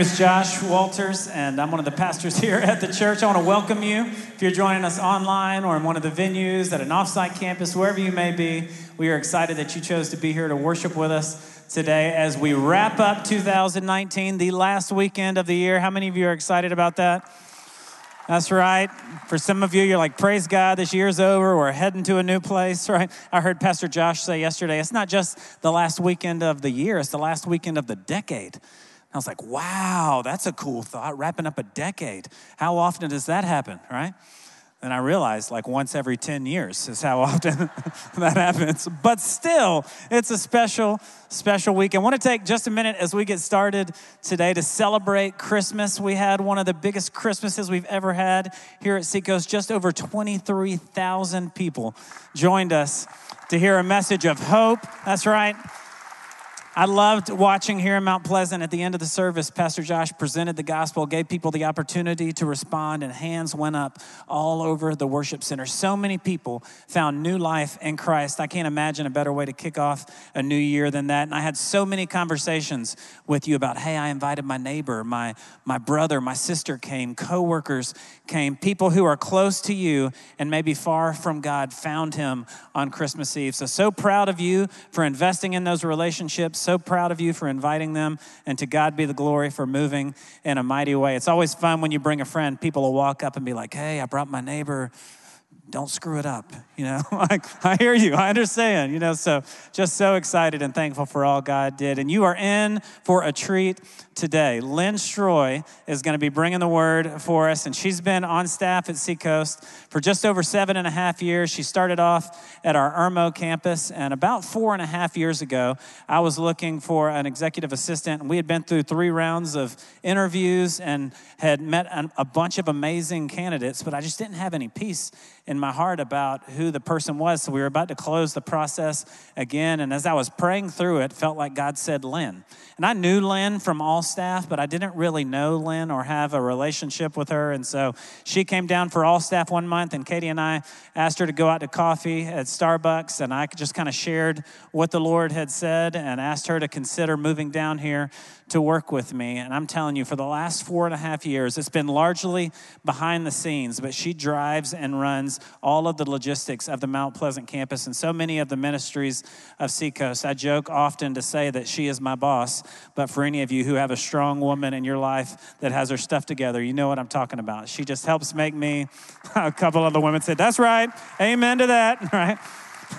Name is Josh Walters, and I'm one of the pastors here at the church. I want to welcome you. If you're joining us online or in one of the venues at an offsite campus, wherever you may be, we are excited that you chose to be here to worship with us today as we wrap up 2019, the last weekend of the year. How many of you are excited about that? That's right. For some of you, you're like, praise God, this year's over. We're heading to a new place, right? I heard Pastor Josh say yesterday, it's not just the last weekend of the year, it's the last weekend of the decade. I was like, wow, that's a cool thought, wrapping up a decade. How often does that happen, right? And I realized like once every 10 years is how often that happens. But still, it's a special, special week. I want to take just a minute as we get started today to celebrate Christmas. We had one of the biggest Christmases we've ever had here at Seacoast. Just over 23,000 people joined us to hear a message of hope. That's right I loved watching here in Mount Pleasant at the end of the service. Pastor Josh presented the gospel, gave people the opportunity to respond, and hands went up all over the worship center. So many people found new life in Christ. I can't imagine a better way to kick off a new year than that. And I had so many conversations with you about, hey, I invited my neighbor, my, my brother, my sister came, coworkers came, people who are close to you and maybe far from God found him on Christmas Eve. So, so proud of you for investing in those relationships so proud of you for inviting them, and to God be the glory for moving in a mighty way. It's always fun when you bring a friend, people will walk up and be like, hey, I brought my neighbor don't screw it up you know like i hear you i understand you know so just so excited and thankful for all god did and you are in for a treat today. Lynn Stroy is going to be bringing the word for us, and she's been on staff at Seacoast for just over seven and a half years. She started off at our Irmo campus, and about four and a half years ago, I was looking for an executive assistant, and we had been through three rounds of interviews and had met a bunch of amazing candidates, but I just didn't have any peace in my heart about who the person was. So we were about to close the process again, and as I was praying through it, felt like God said Lynn. And I knew Lynn from all staff, but I didn't really know Lynn or have a relationship with her. And so she came down for all staff one month, and Katie and I asked her to go out to coffee at Starbucks. And I just kind of shared what the Lord had said and asked her to consider moving down here to work with me. And I'm telling you, for the last four and a half years, it's been largely behind the scenes, but she drives and runs all of the logistics of the Mount Pleasant campus and so many of the ministries of Seacoast. I joke often to say that she is my boss but for any of you who have a strong woman in your life that has her stuff together, you know what I'm talking about. She just helps make me. A couple of the women said, That's right. Amen to that, right?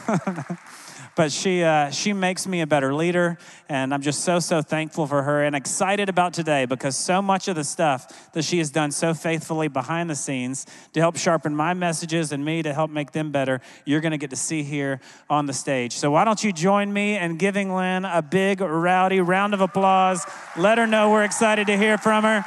but she, uh, she makes me a better leader. And I'm just so, so thankful for her and excited about today because so much of the stuff that she has done so faithfully behind the scenes to help sharpen my messages and me to help make them better, you're going to get to see here on the stage. So why don't you join me in giving Lynn a big, rowdy round of applause? Let her know we're excited to hear from her.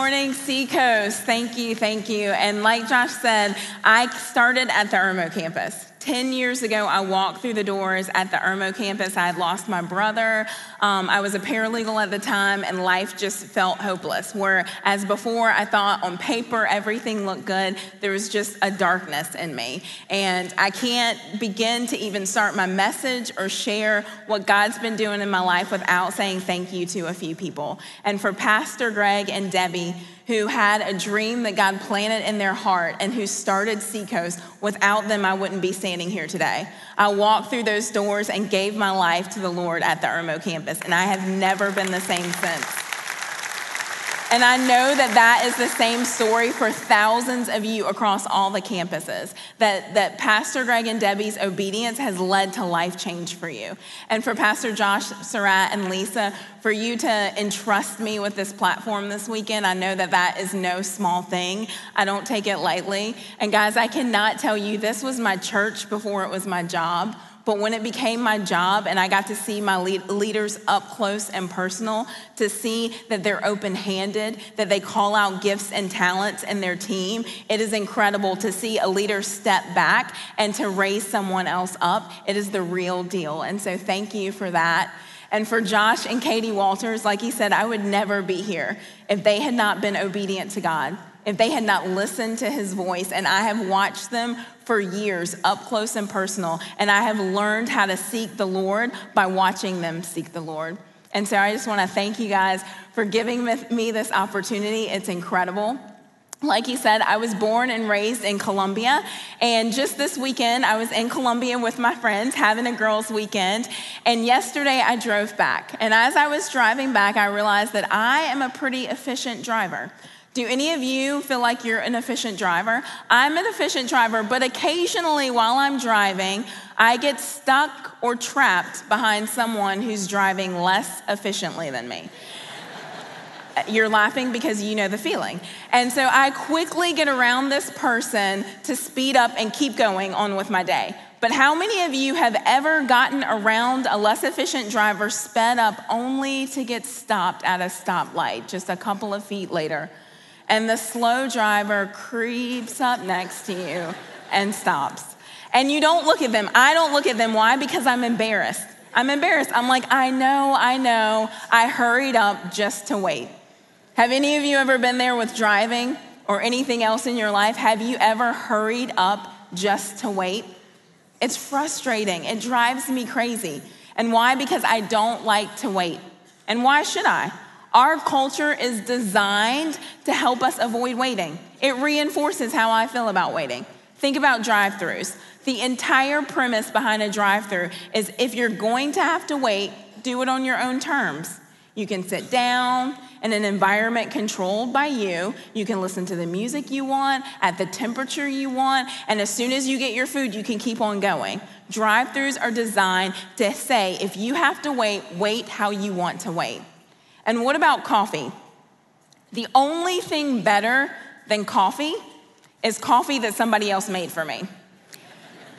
Morning, Seacoast. Thank you, thank you. And like Josh said, I started at the Irmo campus. 10 years ago, I walked through the doors at the Irmo campus. I had lost my brother. Um, I was a paralegal at the time, and life just felt hopeless. Whereas before, I thought on paper everything looked good, there was just a darkness in me. And I can't begin to even start my message or share what God's been doing in my life without saying thank you to a few people. And for Pastor Greg and Debbie, who had a dream that God planted in their heart and who started Seacoast. Without them, I wouldn't be standing here today. I walked through those doors and gave my life to the Lord at the Irmo campus, and I have never been the same since. And I know that that is the same story for thousands of you across all the campuses. That, that Pastor Greg and Debbie's obedience has led to life change for you. And for Pastor Josh, Surratt, and Lisa, for you to entrust me with this platform this weekend, I know that that is no small thing. I don't take it lightly. And guys, I cannot tell you, this was my church before it was my job. But when it became my job and I got to see my lead, leaders up close and personal, to see that they're open handed, that they call out gifts and talents in their team, it is incredible to see a leader step back and to raise someone else up. It is the real deal. And so thank you for that. And for Josh and Katie Walters, like he said, I would never be here if they had not been obedient to God if they had not listened to his voice. And I have watched them for years, up close and personal. And I have learned how to seek the Lord by watching them seek the Lord. And so I just want to thank you guys for giving me this opportunity. It's incredible. Like he said, I was born and raised in Columbia. And just this weekend, I was in Columbia with my friends having a girls' weekend. And yesterday, I drove back. And as I was driving back, I realized that I am a pretty efficient driver. Do any of you feel like you're an efficient driver? I'm an efficient driver, but occasionally while I'm driving, I get stuck or trapped behind someone who's driving less efficiently than me. You're laughing because you know the feeling. And so I quickly get around this person to speed up and keep going on with my day. But how many of you have ever gotten around a less efficient driver, sped up only to get stopped at a stoplight just a couple of feet later? And the slow driver creeps up next to you and stops. And you don't look at them. I don't look at them. Why? Because I'm embarrassed. I'm embarrassed. I'm like, I know, I know. I hurried up just to wait. Have any of you ever been there with driving or anything else in your life? Have you ever hurried up just to wait? It's frustrating. It drives me crazy. And why? Because I don't like to wait. And why should I? Our culture is designed to help us avoid waiting. It reinforces how I feel about waiting. Think about drive throughs. The entire premise behind a drive through is if you're going to have to wait, do it on your own terms. You can sit down in an environment controlled by you. You can listen to the music you want at the temperature you want. And as soon as you get your food, you can keep on going. Drive throughs are designed to say if you have to wait, wait how you want to wait. And what about coffee? The only thing better than coffee is coffee that somebody else made for me.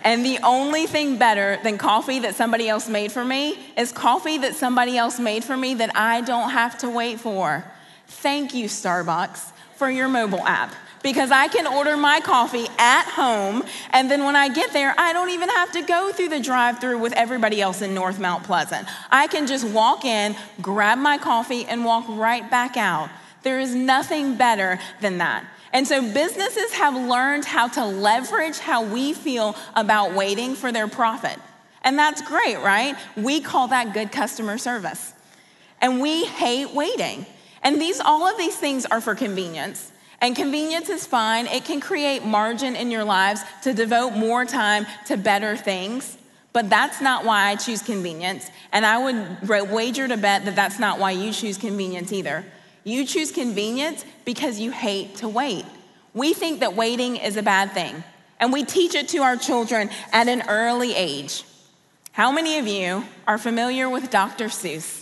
And the only thing better than coffee that somebody else made for me is coffee that somebody else made for me that I don't have to wait for. Thank you, Starbucks, for your mobile app because I can order my coffee at home. And then when I get there, I don't even have to go through the drive through with everybody else in North Mount Pleasant. I can just walk in, grab my coffee, and walk right back out. There is nothing better than that. And so businesses have learned how to leverage how we feel about waiting for their profit. And that's great, right? We call that good customer service. And we hate waiting. And these all of these things are for convenience. And convenience is fine. It can create margin in your lives to devote more time to better things. But that's not why I choose convenience. And I would wager to bet that that's not why you choose convenience either. You choose convenience because you hate to wait. We think that waiting is a bad thing, and we teach it to our children at an early age. How many of you are familiar with Dr. Seuss?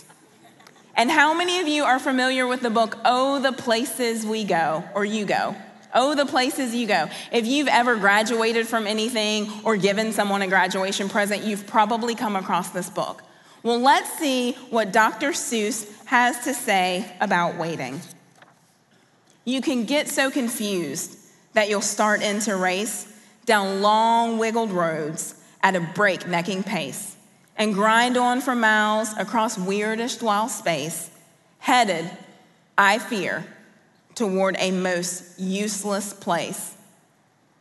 And how many of you are familiar with the book, Oh, the Places We Go, or You Go? Oh, the places you go. If you've ever graduated from anything or given someone a graduation present, you've probably come across this book. Well, let's see what Dr. Seuss has to say about waiting. You can get so confused that you'll start into race down long, wiggled roads at a breaknecking pace and grind on for miles across weirdest wild space, headed, I fear, toward a most useless place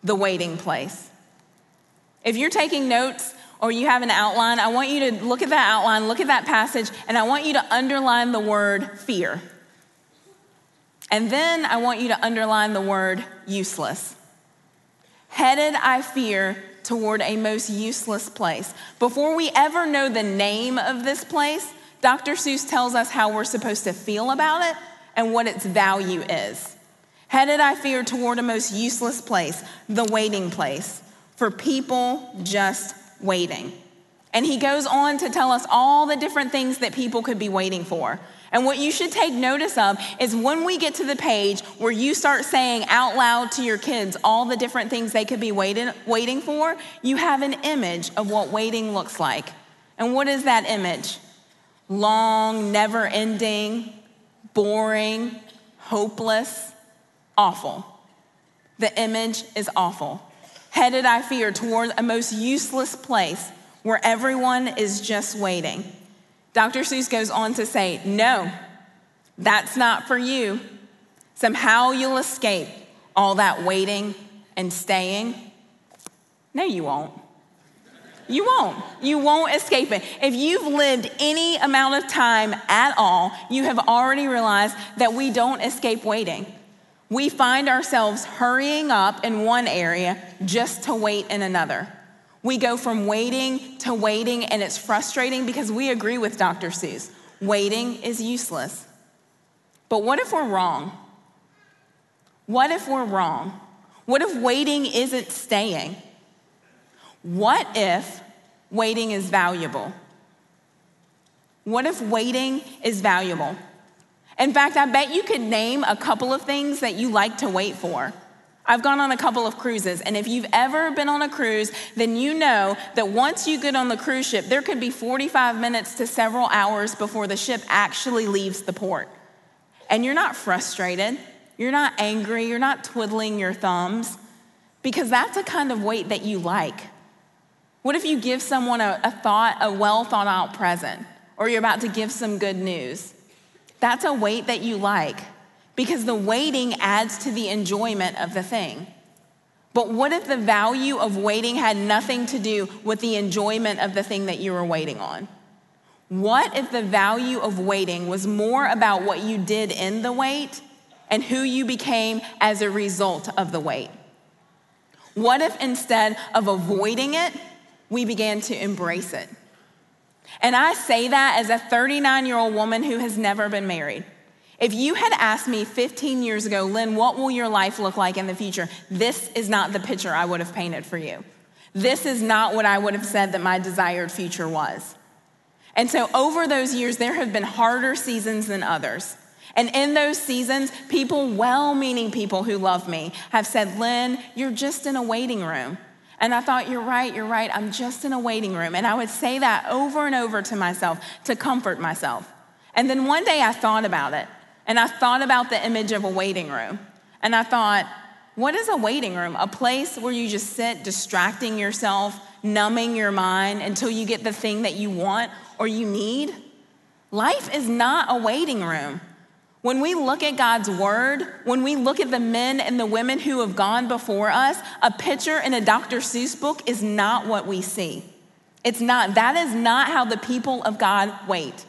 the waiting place. If you're taking notes or you have an outline, I want you to look at that outline, look at that passage, and I want you to underline the word fear. And then I want you to underline the word useless. Headed, I fear, toward a most useless place. Before we ever know the name of this place, Dr. Seuss tells us how we're supposed to feel about it and what its value is. Headed, I fear, toward a most useless place, the waiting place, for people just waiting. And he goes on to tell us all the different things that people could be waiting for. And what you should take notice of is when we get to the page where you start saying out loud to your kids all the different things they could be waiting, waiting for, you have an image of what waiting looks like. And what is that image? Long, never ending, boring, hopeless, awful. The image is awful. Headed, I fear, toward a most useless place where everyone is just waiting. Dr. Seuss goes on to say, No, that's not for you. Somehow you'll escape all that waiting and staying? No, you won't. You won't. You won't escape it. If you've lived any amount of time at all, you have already realized that we don't escape waiting. We find ourselves hurrying up in one area just to wait in another. We go from waiting to waiting, and it's frustrating because we agree with Dr. Seuss. Waiting is useless. But what if we're wrong? What if we're wrong? What if waiting isn't staying? What if waiting is valuable? What if waiting is valuable? In fact, I bet you could name a couple of things that you like to wait for. I've gone on a couple of cruises, and if you've ever been on a cruise, then you know that once you get on the cruise ship, there could be 45 minutes to several hours before the ship actually leaves the port. And you're not frustrated, you're not angry, you're not twiddling your thumbs, because that's a kind of wait that you like. What if you give someone a, a thought, a well thought out present, or you're about to give some good news? That's a wait that you like because the waiting adds to the enjoyment of the thing. But what if the value of waiting had nothing to do with the enjoyment of the thing that you were waiting on? What if the value of waiting was more about what you did in the wait and who you became as a result of the wait? What if instead of avoiding it, we began to embrace it. And I say that as a 39 year old woman who has never been married. If you had asked me 15 years ago, Lynn, what will your life look like in the future? This is not the picture I would have painted for you. This is not what I would have said that my desired future was. And so, over those years, there have been harder seasons than others. And in those seasons, people, well meaning people who love me, have said, Lynn, you're just in a waiting room. And I thought, you're right, you're right. I'm just in a waiting room. And I would say that over and over to myself to comfort myself. And then one day I thought about it. And I thought about the image of a waiting room. And I thought, what is a waiting room? A place where you just sit distracting yourself, numbing your mind until you get the thing that you want or you need? Life is not a waiting room. When we look at God's word, when we look at the men and the women who have gone before us, a picture in a Dr. Seuss book is not what we see. It's not. That is not how the people of God wait.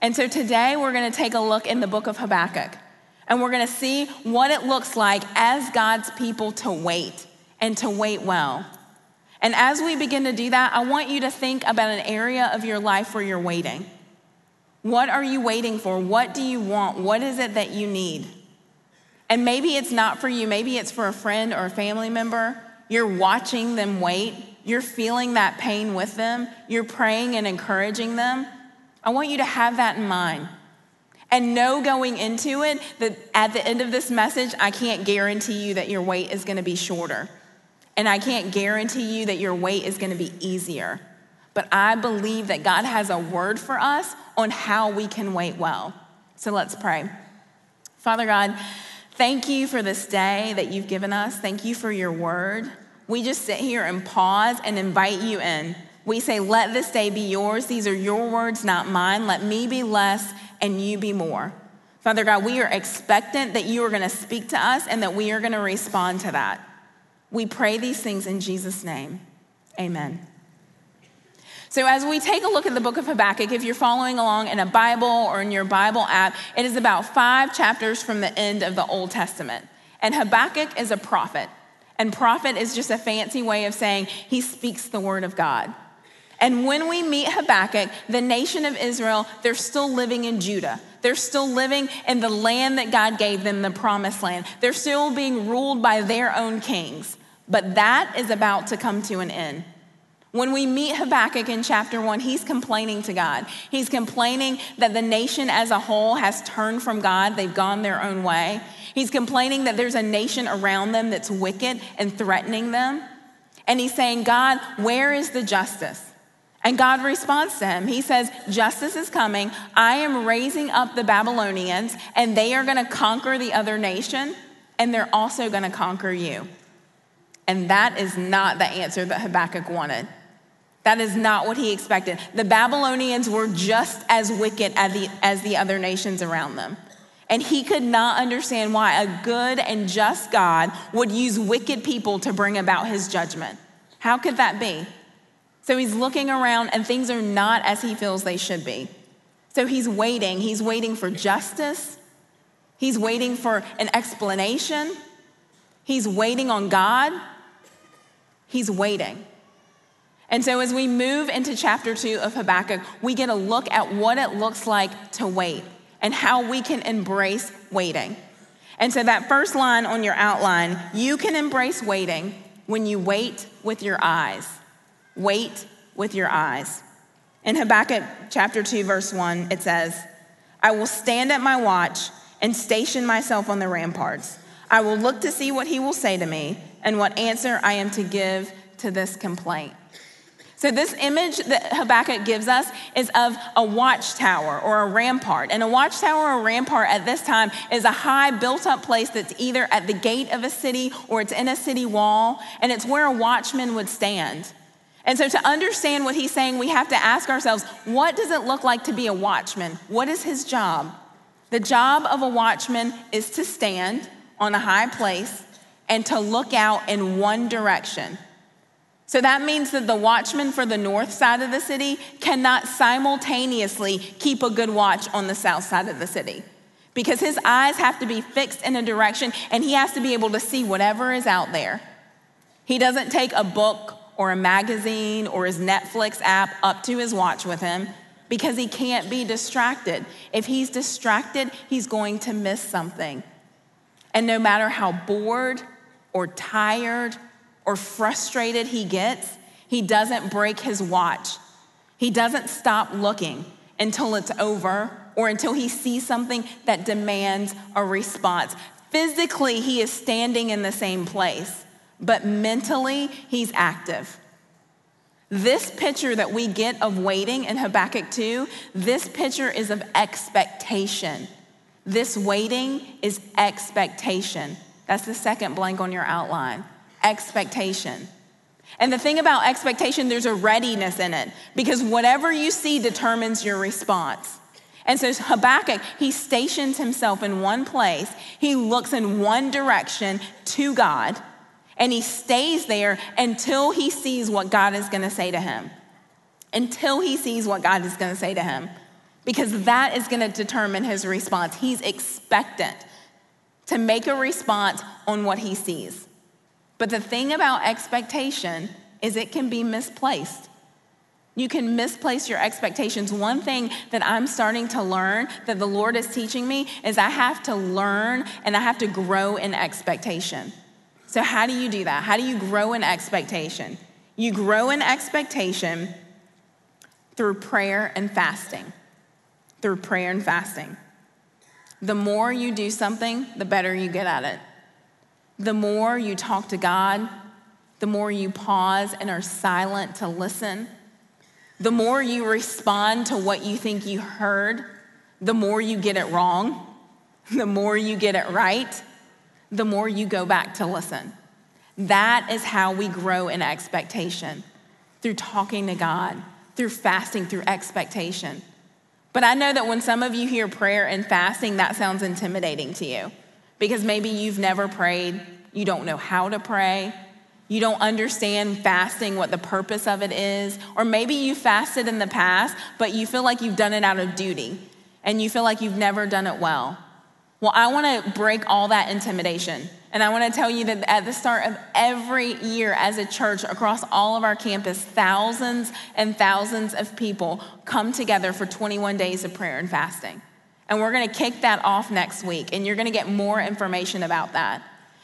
And so today we're going to take a look in the book of Habakkuk and we're going to see what it looks like as God's people to wait and to wait well. And as we begin to do that, I want you to think about an area of your life where you're waiting. What are you waiting for? What do you want? What is it that you need? And maybe it's not for you, maybe it's for a friend or a family member. You're watching them wait, you're feeling that pain with them, you're praying and encouraging them. I want you to have that in mind. And know going into it that at the end of this message, I can't guarantee you that your wait is gonna be shorter. And I can't guarantee you that your wait is gonna be easier. But I believe that God has a word for us on how we can wait well. So let's pray. Father God, thank you for this day that you've given us. Thank you for your word. We just sit here and pause and invite you in. We say, Let this day be yours. These are your words, not mine. Let me be less and you be more. Father God, we are expectant that you are going to speak to us and that we are going to respond to that. We pray these things in Jesus' name. Amen. So, as we take a look at the book of Habakkuk, if you're following along in a Bible or in your Bible app, it is about five chapters from the end of the Old Testament. And Habakkuk is a prophet. And prophet is just a fancy way of saying he speaks the word of God. And when we meet Habakkuk, the nation of Israel, they're still living in Judah. They're still living in the land that God gave them, the promised land. They're still being ruled by their own kings. But that is about to come to an end. When we meet Habakkuk in chapter one, he's complaining to God. He's complaining that the nation as a whole has turned from God, they've gone their own way. He's complaining that there's a nation around them that's wicked and threatening them. And he's saying, God, where is the justice? And God responds to him. He says, Justice is coming. I am raising up the Babylonians, and they are going to conquer the other nation, and they're also going to conquer you. And that is not the answer that Habakkuk wanted. That is not what he expected. The Babylonians were just as wicked as the, as the other nations around them. And he could not understand why a good and just God would use wicked people to bring about his judgment. How could that be? So he's looking around and things are not as he feels they should be. So he's waiting. He's waiting for justice. He's waiting for an explanation. He's waiting on God. He's waiting. And so, as we move into chapter two of Habakkuk, we get a look at what it looks like to wait and how we can embrace waiting. And so, that first line on your outline, you can embrace waiting when you wait with your eyes. Wait with your eyes. In Habakkuk chapter 2, verse 1, it says, I will stand at my watch and station myself on the ramparts. I will look to see what he will say to me and what answer I am to give to this complaint. So, this image that Habakkuk gives us is of a watchtower or a rampart. And a watchtower or a rampart at this time is a high built up place that's either at the gate of a city or it's in a city wall, and it's where a watchman would stand. And so, to understand what he's saying, we have to ask ourselves what does it look like to be a watchman? What is his job? The job of a watchman is to stand on a high place and to look out in one direction. So that means that the watchman for the north side of the city cannot simultaneously keep a good watch on the south side of the city because his eyes have to be fixed in a direction and he has to be able to see whatever is out there. He doesn't take a book or a magazine or his Netflix app up to his watch with him because he can't be distracted. If he's distracted, he's going to miss something. And no matter how bored or tired or frustrated he gets, he doesn't break his watch. He doesn't stop looking until it's over or until he sees something that demands a response. Physically, he is standing in the same place, but mentally, he's active. This picture that we get of waiting in Habakkuk 2, this picture is of expectation. This waiting is expectation. That's the second blank on your outline expectation. And the thing about expectation, there's a readiness in it because whatever you see determines your response. And so Habakkuk, he stations himself in one place, he looks in one direction to God, and he stays there until he sees what God is going to say to him. Until he sees what God is going to say to him, because that is going to determine his response. He's expectant to make a response on what he sees. But the thing about expectation is it can be misplaced. You can misplace your expectations. One thing that I'm starting to learn that the Lord is teaching me is I have to learn and I have to grow in expectation. So, how do you do that? How do you grow in expectation? You grow in expectation through prayer and fasting. Through prayer and fasting. The more you do something, the better you get at it the more you talk to God, the more you pause and are silent to listen, the more you respond to what you think you heard, the more you get it wrong, the more you get it right, the more you go back to listen. That is how we grow in expectation through talking to God, through fasting, through expectation. But I know that when some of you hear prayer and fasting, that sounds intimidating to you because maybe you've never prayed, you don't know how to pray, you don't understand fasting, what the purpose of it is, or maybe you fasted in the past, but you feel like you've done it out of duty and you feel like you've never done it well. Well, I want to break all that intimidation. And I want to tell you that at the start of every year as a church across all of our campus, thousands and thousands of people come together for 21 days of prayer and fasting. And we're going to kick that off next week, and you're going to get more information about that.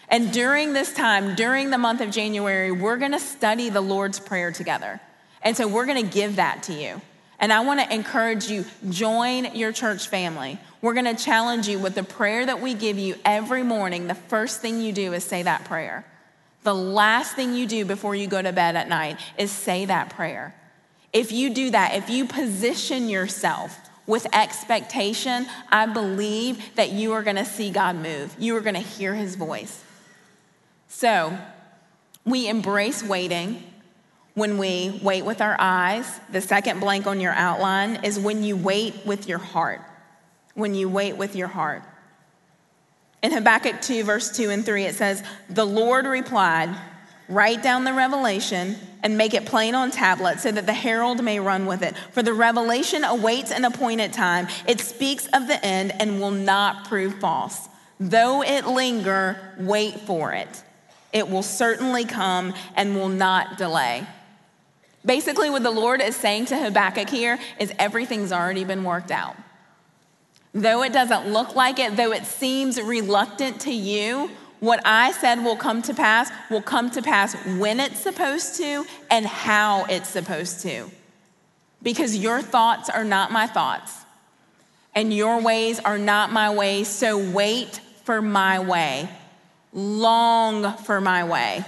And during this time, during the month of January, we're going to study the Lord's Prayer together. And so we're going to give that to you. And I want to encourage you join your church family. We're going to challenge you with the prayer that we give you every morning. The first thing you do is say that prayer. The last thing you do before you go to bed at night is say that prayer. If you do that, if you position yourself with expectation, I believe that you are going to see God move. You are going to hear his voice. So, we embrace waiting when we wait with our eyes. The second blank on your outline is when you wait with your heart. When you wait with your heart. In Habakkuk 2, verse 2 and 3, it says, The Lord replied, Write down the revelation and make it plain on tablets so that the herald may run with it. For the revelation awaits an appointed time. It speaks of the end and will not prove false. Though it linger, wait for it. It will certainly come and will not delay. Basically, what the Lord is saying to Habakkuk here is everything's already been worked out. Though it doesn't look like it, though it seems reluctant to you, what I said will come to pass will come to pass when it's supposed to and how it's supposed to. Because your thoughts are not my thoughts, and your ways are not my ways. So wait for my way, long for my way.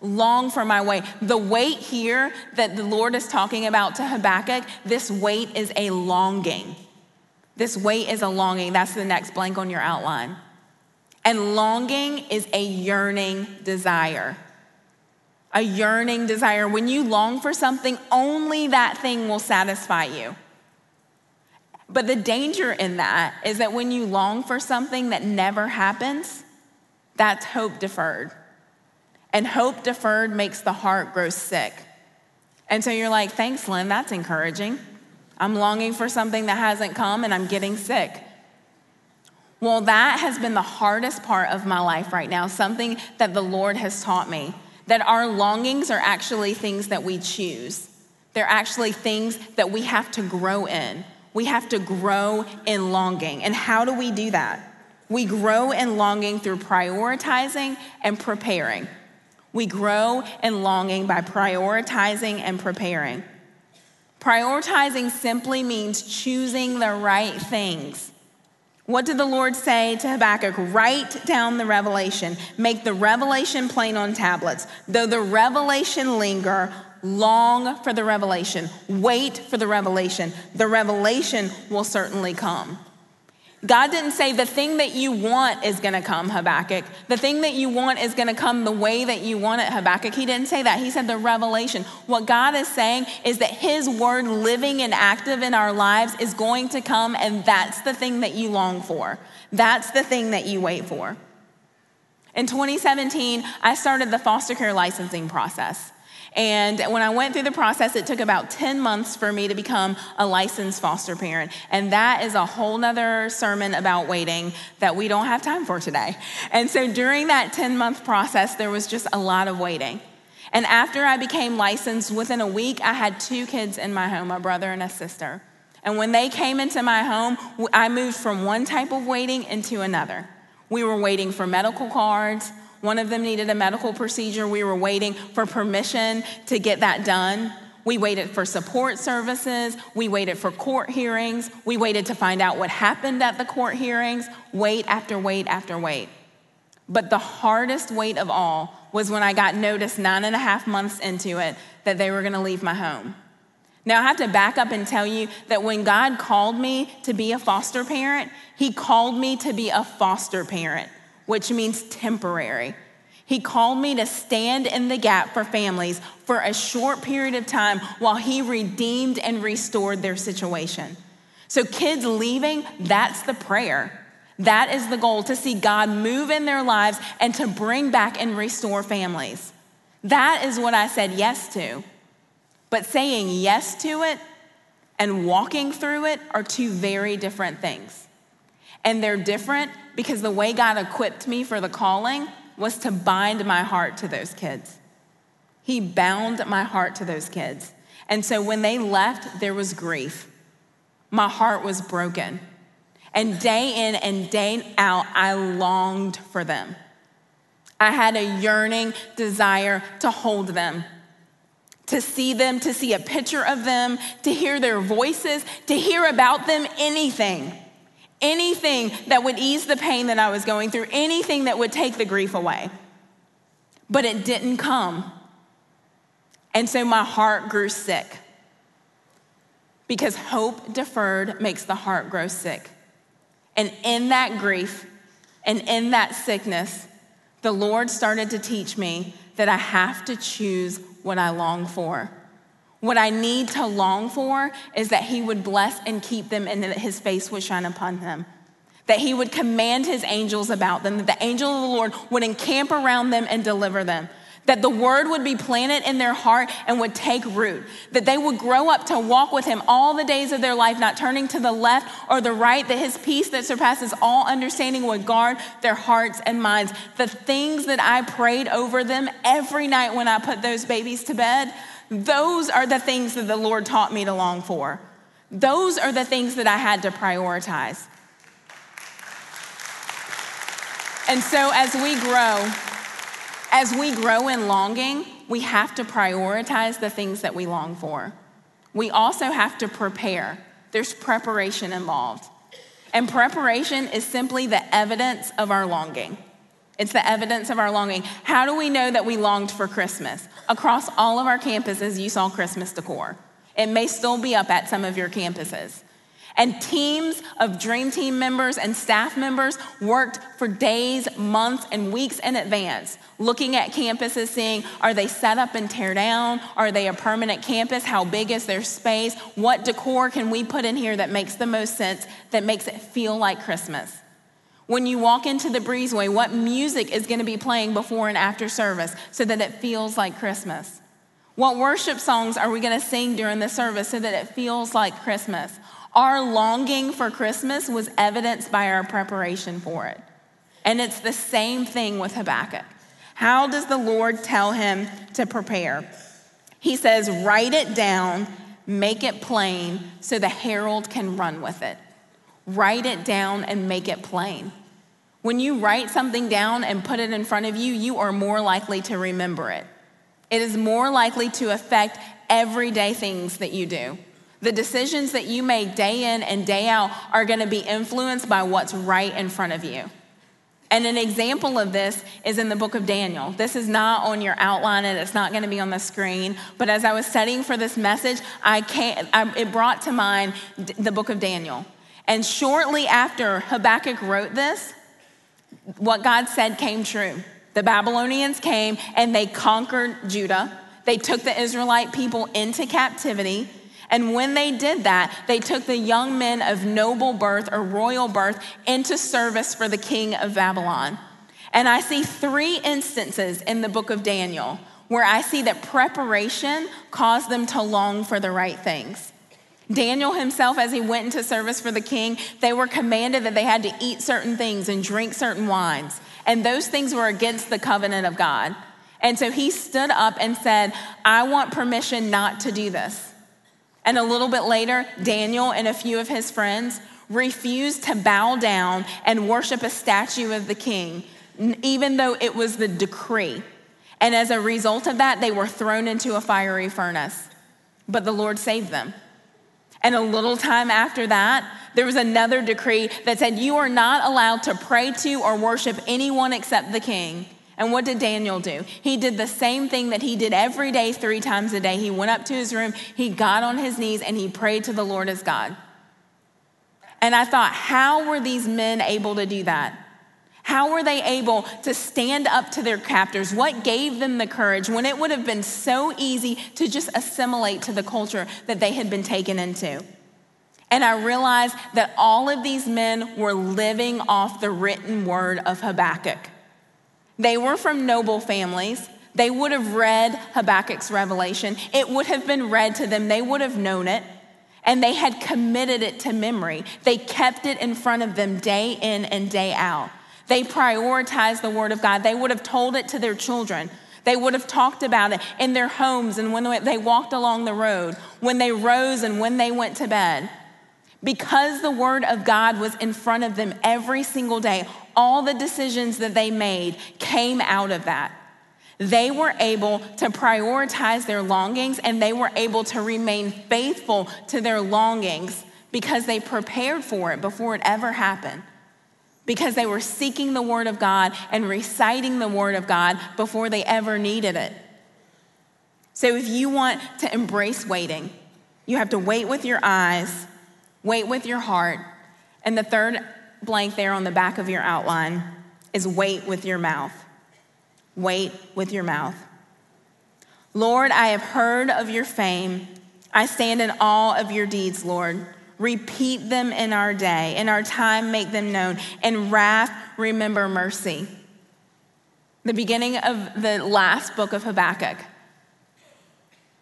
Long for my way. The wait here that the Lord is talking about to Habakkuk, this wait is a longing. This wait is a longing. That's the next blank on your outline. And longing is a yearning desire. A yearning desire. When you long for something, only that thing will satisfy you. But the danger in that is that when you long for something that never happens, that's hope deferred. And hope deferred makes the heart grow sick. And so you're like, thanks, Lynn, that's encouraging. I'm longing for something that hasn't come and I'm getting sick. Well, that has been the hardest part of my life right now, something that the Lord has taught me that our longings are actually things that we choose. They're actually things that we have to grow in. We have to grow in longing. And how do we do that? We grow in longing through prioritizing and preparing. We grow in longing by prioritizing and preparing. Prioritizing simply means choosing the right things. What did the Lord say to Habakkuk? Write down the revelation, make the revelation plain on tablets. Though the revelation linger, long for the revelation. Wait for the revelation. The revelation will certainly come. God didn't say the thing that you want is going to come, Habakkuk. The thing that you want is going to come the way that you want it, Habakkuk. He didn't say that. He said the revelation. What God is saying is that His word living and active in our lives is going to come, and that's the thing that you long for. That's the thing that you wait for. In 2017, I started the foster care licensing process. And when I went through the process, it took about 10 months for me to become a licensed foster parent. And that is a whole nother sermon about waiting that we don't have time for today. And so during that 10 month process, there was just a lot of waiting. And after I became licensed, within a week, I had two kids in my home, a brother and a sister. And when they came into my home, I moved from one type of waiting into another. We were waiting for medical cards. One of them needed a medical procedure. We were waiting for permission to get that done. We waited for support services. We waited for court hearings. We waited to find out what happened at the court hearings. Wait after wait after wait. But the hardest wait of all was when I got notice nine and a half months into it that they were going to leave my home. Now, I have to back up and tell you that when God called me to be a foster parent, He called me to be a foster parent which means temporary. He called me to stand in the gap for families for a short period of time while He redeemed and restored their situation. So, kids leaving, that's the prayer. That is the goal to see God move in their lives and to bring back and restore families. That is what I said yes to. But saying yes to it and walking through it are two very different things. And they're different because the way God equipped me for the calling was to bind my heart to those kids. He bound my heart to those kids. And so when they left, there was grief. My heart was broken. And day in and day out, I longed for them. I had a yearning desire to hold them, to see them, to see a picture of them, to hear their voices, to hear about them, anything anything that would ease the pain that I was going through, anything that would take the grief away. But it didn't come. And so my heart grew sick. Because hope deferred makes the heart grow sick. And in that grief and in that sickness, the Lord started to teach me that I have to choose what I long for. What I need to long for is that He would bless and keep them and that His face would shine upon them. that he would command his angels about them, that the angel of the Lord would encamp around them and deliver them, that the word would be planted in their heart and would take root, that they would grow up to walk with him all the days of their life, not turning to the left or the right, that his peace that surpasses all understanding would guard their hearts and minds. The things that I prayed over them every night when I put those babies to bed, those are the things that the Lord taught me to long for. Those are the things that I had to prioritize. And so as we grow, as we grow in longing, we have to prioritize the things that we long for. We also have to prepare. There's preparation involved. And preparation is simply the evidence of our longing. It's the evidence of our longing. How do we know that we longed for Christmas? Across all of our campuses, you saw Christmas decor. It may still be up at some of your campuses. And teams of Dream Team members and staff members worked for days, months, and weeks in advance, looking at campuses, seeing are they set up and tear down? Are they a permanent campus? How big is their space? What decor can we put in here that makes the most sense, that makes it feel like Christmas? When you walk into the breezeway, what music is going to be playing before and after service so that it feels like Christmas? What worship songs are we going to sing during the service so that it feels like Christmas? Our longing for Christmas was evidenced by our preparation for it. And it's the same thing with Habakkuk. How does the Lord tell him to prepare? He says, Write it down, make it plain, so the herald can run with it. Write it down and make it plain. When you write something down and put it in front of you, you are more likely to remember it. It is more likely to affect everyday things that you do. The decisions that you make day in and day out are going to be influenced by what's right in front of you. And an example of this is in the book of Daniel. This is not on your outline and it's not going to be on the screen. But as I was studying for this message, I I, it brought to mind the book of Daniel. And shortly after Habakkuk wrote this, what God said came true. The Babylonians came and they conquered Judah. They took the Israelite people into captivity. And when they did that, they took the young men of noble birth or royal birth into service for the king of Babylon. And I see three instances in the book of Daniel where I see that preparation caused them to long for the right things. Daniel himself, as he went into service for the king, they were commanded that they had to eat certain things and drink certain wines. And those things were against the covenant of God. And so he stood up and said, I want permission not to do this. And a little bit later, Daniel and a few of his friends refused to bow down and worship a statue of the king, even though it was the decree. And as a result of that, they were thrown into a fiery furnace. But the Lord saved them. And a little time after that, there was another decree that said, You are not allowed to pray to or worship anyone except the king. And what did Daniel do? He did the same thing that he did every day, three times a day. He went up to his room, he got on his knees, and he prayed to the Lord as God. And I thought, how were these men able to do that? How were they able to stand up to their captors? What gave them the courage when it would have been so easy to just assimilate to the culture that they had been taken into? And I realized that all of these men were living off the written word of Habakkuk. They were from noble families. They would have read Habakkuk's revelation. It would have been read to them. They would have known it. And they had committed it to memory. They kept it in front of them day in and day out. They prioritized the word of God. They would have told it to their children. They would have talked about it in their homes and when they walked along the road, when they rose and when they went to bed. Because the word of God was in front of them every single day, all the decisions that they made came out of that. They were able to prioritize their longings and they were able to remain faithful to their longings because they prepared for it before it ever happened. Because they were seeking the Word of God and reciting the Word of God before they ever needed it. So, if you want to embrace waiting, you have to wait with your eyes, wait with your heart. And the third blank there on the back of your outline is wait with your mouth. Wait with your mouth. Lord, I have heard of your fame. I stand in awe of your deeds, Lord. Repeat them in our day. In our time, make them known. In wrath, remember mercy. The beginning of the last book of Habakkuk.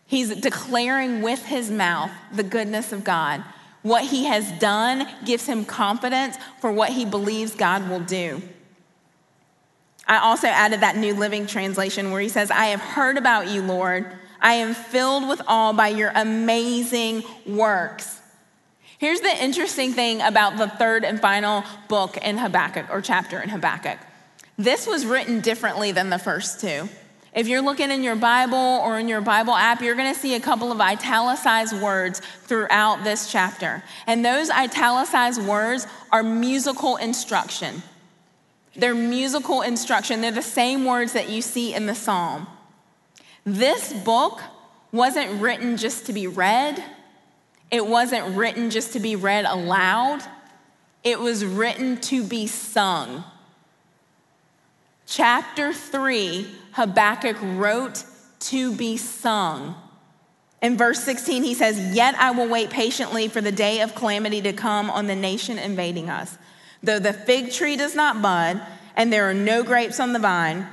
He's declaring with his mouth the goodness of God. What he has done gives him confidence for what he believes God will do. I also added that New Living Translation where he says, I have heard about you, Lord. I am filled with awe by your amazing works. Here's the interesting thing about the third and final book in Habakkuk or chapter in Habakkuk. This was written differently than the first two. If you're looking in your Bible or in your Bible app, you're going to see a couple of italicized words throughout this chapter. And those italicized words are musical instruction. They're musical instruction. They're the same words that you see in the psalm. This book wasn't written just to be read, it wasn't written just to be read aloud, it was written to be sung. Chapter 3, Habakkuk wrote to be sung. In verse 16, he says, Yet I will wait patiently for the day of calamity to come on the nation invading us. Though the fig tree does not bud, and there are no grapes on the vine,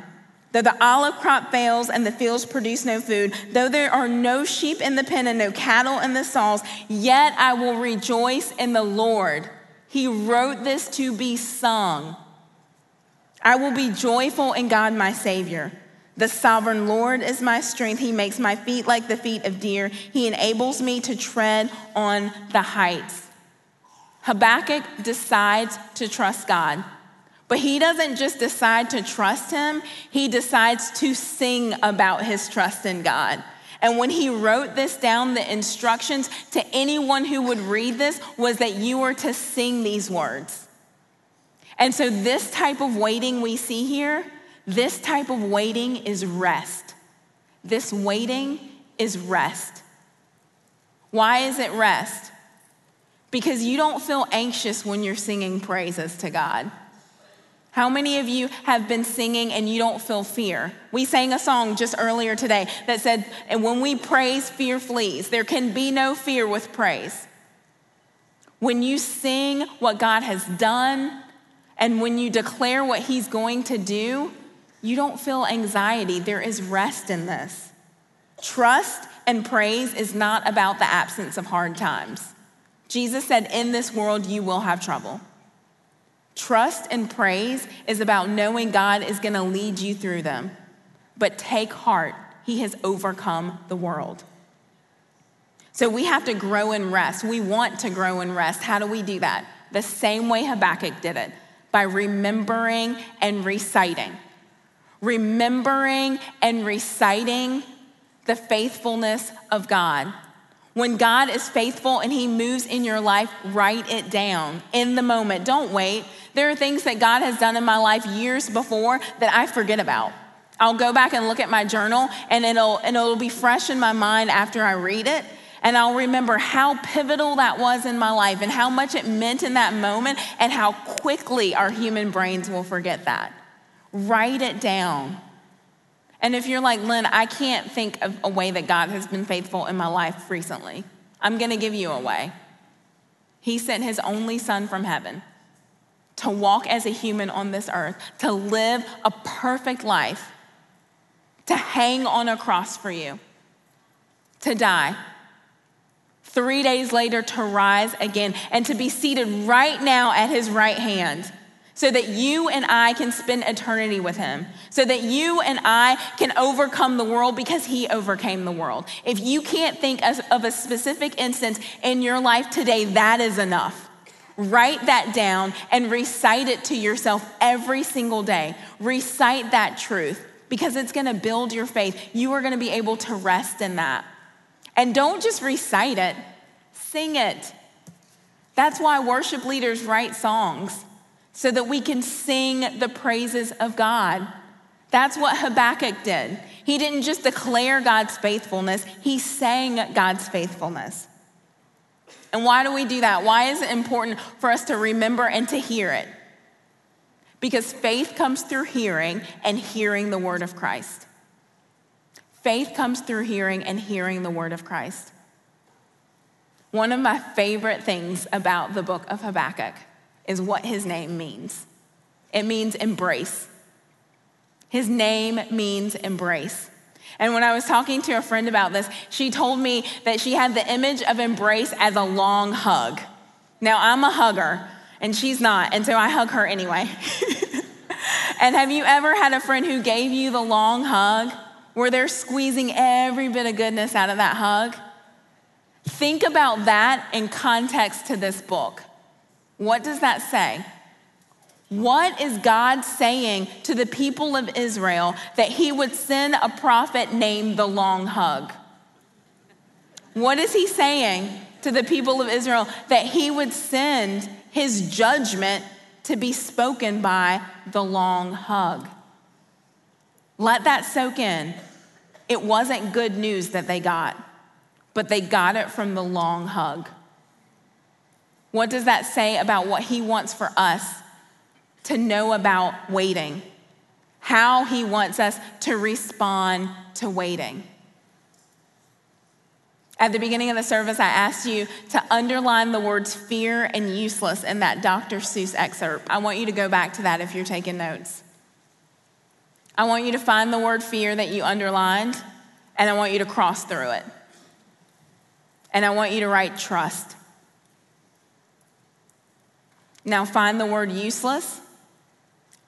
Though the olive crop fails and the fields produce no food, though there are no sheep in the pen and no cattle in the stalls, yet I will rejoice in the Lord. He wrote this to be sung. I will be joyful in God, my Savior. The sovereign Lord is my strength. He makes my feet like the feet of deer. He enables me to tread on the heights. Habakkuk decides to trust God. But he doesn't just decide to trust him, he decides to sing about his trust in God. And when he wrote this down, the instructions to anyone who would read this was that you were to sing these words. And so, this type of waiting we see here, this type of waiting is rest. This waiting is rest. Why is it rest? Because you don't feel anxious when you're singing praises to God. How many of you have been singing and you don't feel fear? We sang a song just earlier today that said, and when we praise, fear flees. There can be no fear with praise. When you sing what God has done and when you declare what He's going to do, you don't feel anxiety. There is rest in this. Trust and praise is not about the absence of hard times. Jesus said, In this world, you will have trouble. Trust and praise is about knowing God is going to lead you through them. But take heart, He has overcome the world. So we have to grow in rest. We want to grow in rest. How do we do that? The same way Habakkuk did it by remembering and reciting. Remembering and reciting the faithfulness of God. When God is faithful and He moves in your life, write it down in the moment. Don't wait. There are things that God has done in my life years before that I forget about. I'll go back and look at my journal and it'll, and it'll be fresh in my mind after I read it. And I'll remember how pivotal that was in my life and how much it meant in that moment and how quickly our human brains will forget that. Write it down. And if you're like, Lynn, I can't think of a way that God has been faithful in my life recently, I'm gonna give you a way. He sent his only son from heaven to walk as a human on this earth, to live a perfect life, to hang on a cross for you, to die. Three days later, to rise again, and to be seated right now at his right hand so that you and I can spend eternity with him, so that you and I can overcome the world because he overcame the world. If you can't think of a specific instance in your life today, that is enough. Write that down and recite it to yourself every single day. Recite that truth because it's gonna build your faith. You are gonna be able to rest in that. And don't just recite it, sing it. That's why worship leaders write songs so that we can sing the praises of God. That's what Habakkuk did. He didn't just declare God's faithfulness, he sang God's faithfulness. And why do we do that? Why is it important for us to remember and to hear it? Because faith comes through hearing and hearing the word of Christ. Faith comes through hearing and hearing the word of Christ. One of my favorite things about the book of Habakkuk is what his name means it means embrace. His name means embrace. And when I was talking to a friend about this, she told me that she had the image of embrace as a long hug. Now, I'm a hugger, and she's not, and so I hug her anyway. and have you ever had a friend who gave you the long hug where they're squeezing every bit of goodness out of that hug? Think about that in context to this book. What does that say? What is God saying to the people of Israel that he would send a prophet named the long hug? What is he saying to the people of Israel that he would send his judgment to be spoken by the long hug? Let that soak in. It wasn't good news that they got, but they got it from the long hug. What does that say about what he wants for us to know about waiting, how He wants us to respond to waiting. At the beginning of the service, I asked you to underline the words fear and useless in that Dr. Seuss excerpt. I want you to go back to that if you're taking notes. I want you to find the word fear that you underlined, and I want you to cross through it. And I want you to write trust. Now find the word useless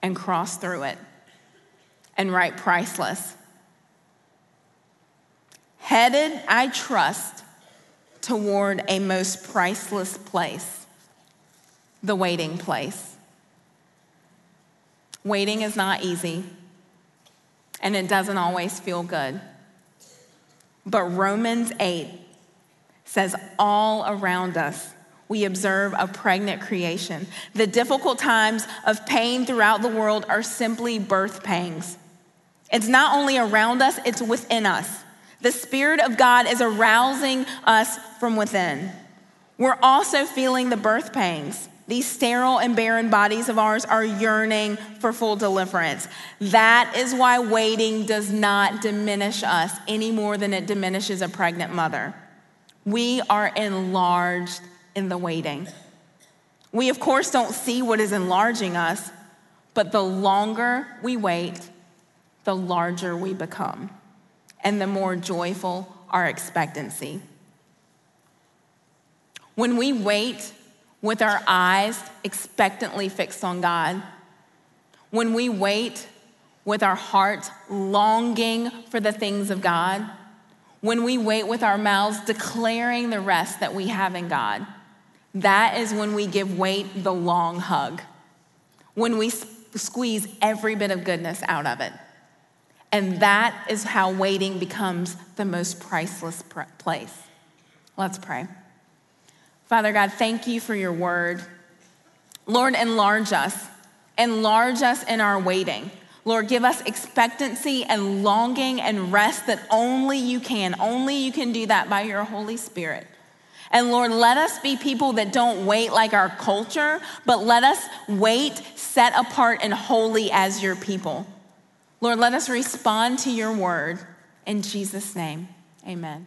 and cross through it and write priceless. Headed, I trust, toward a most priceless place, the waiting place. Waiting is not easy, and it doesn't always feel good. But Romans 8 says, all around us, we observe a pregnant creation. The difficult times of pain throughout the world are simply birth pangs. It's not only around us, it's within us. The Spirit of God is arousing us from within. We're also feeling the birth pangs. These sterile and barren bodies of ours are yearning for full deliverance. That is why waiting does not diminish us any more than it diminishes a pregnant mother. We are enlarged in the waiting. We, of course, don't see what is enlarging us, but the longer we wait, the larger we become, and the more joyful our expectancy. When we wait with our eyes expectantly fixed on God, when we wait with our hearts longing for the things of God, when we wait with our mouths declaring the rest that we have in God, that is when we give wait the long hug, when we squeeze every bit of goodness out of it. And that is how waiting becomes the most priceless place. Let's pray. Father God, thank you for your word. Lord, enlarge us. Enlarge us in our waiting. Lord, give us expectancy and longing and rest that only you can. Only you can do that by your Holy Spirit. And Lord, let us be people that don't wait like our culture, but let us wait set apart and holy as your people. Lord, let us respond to your word. In Jesus' name, amen.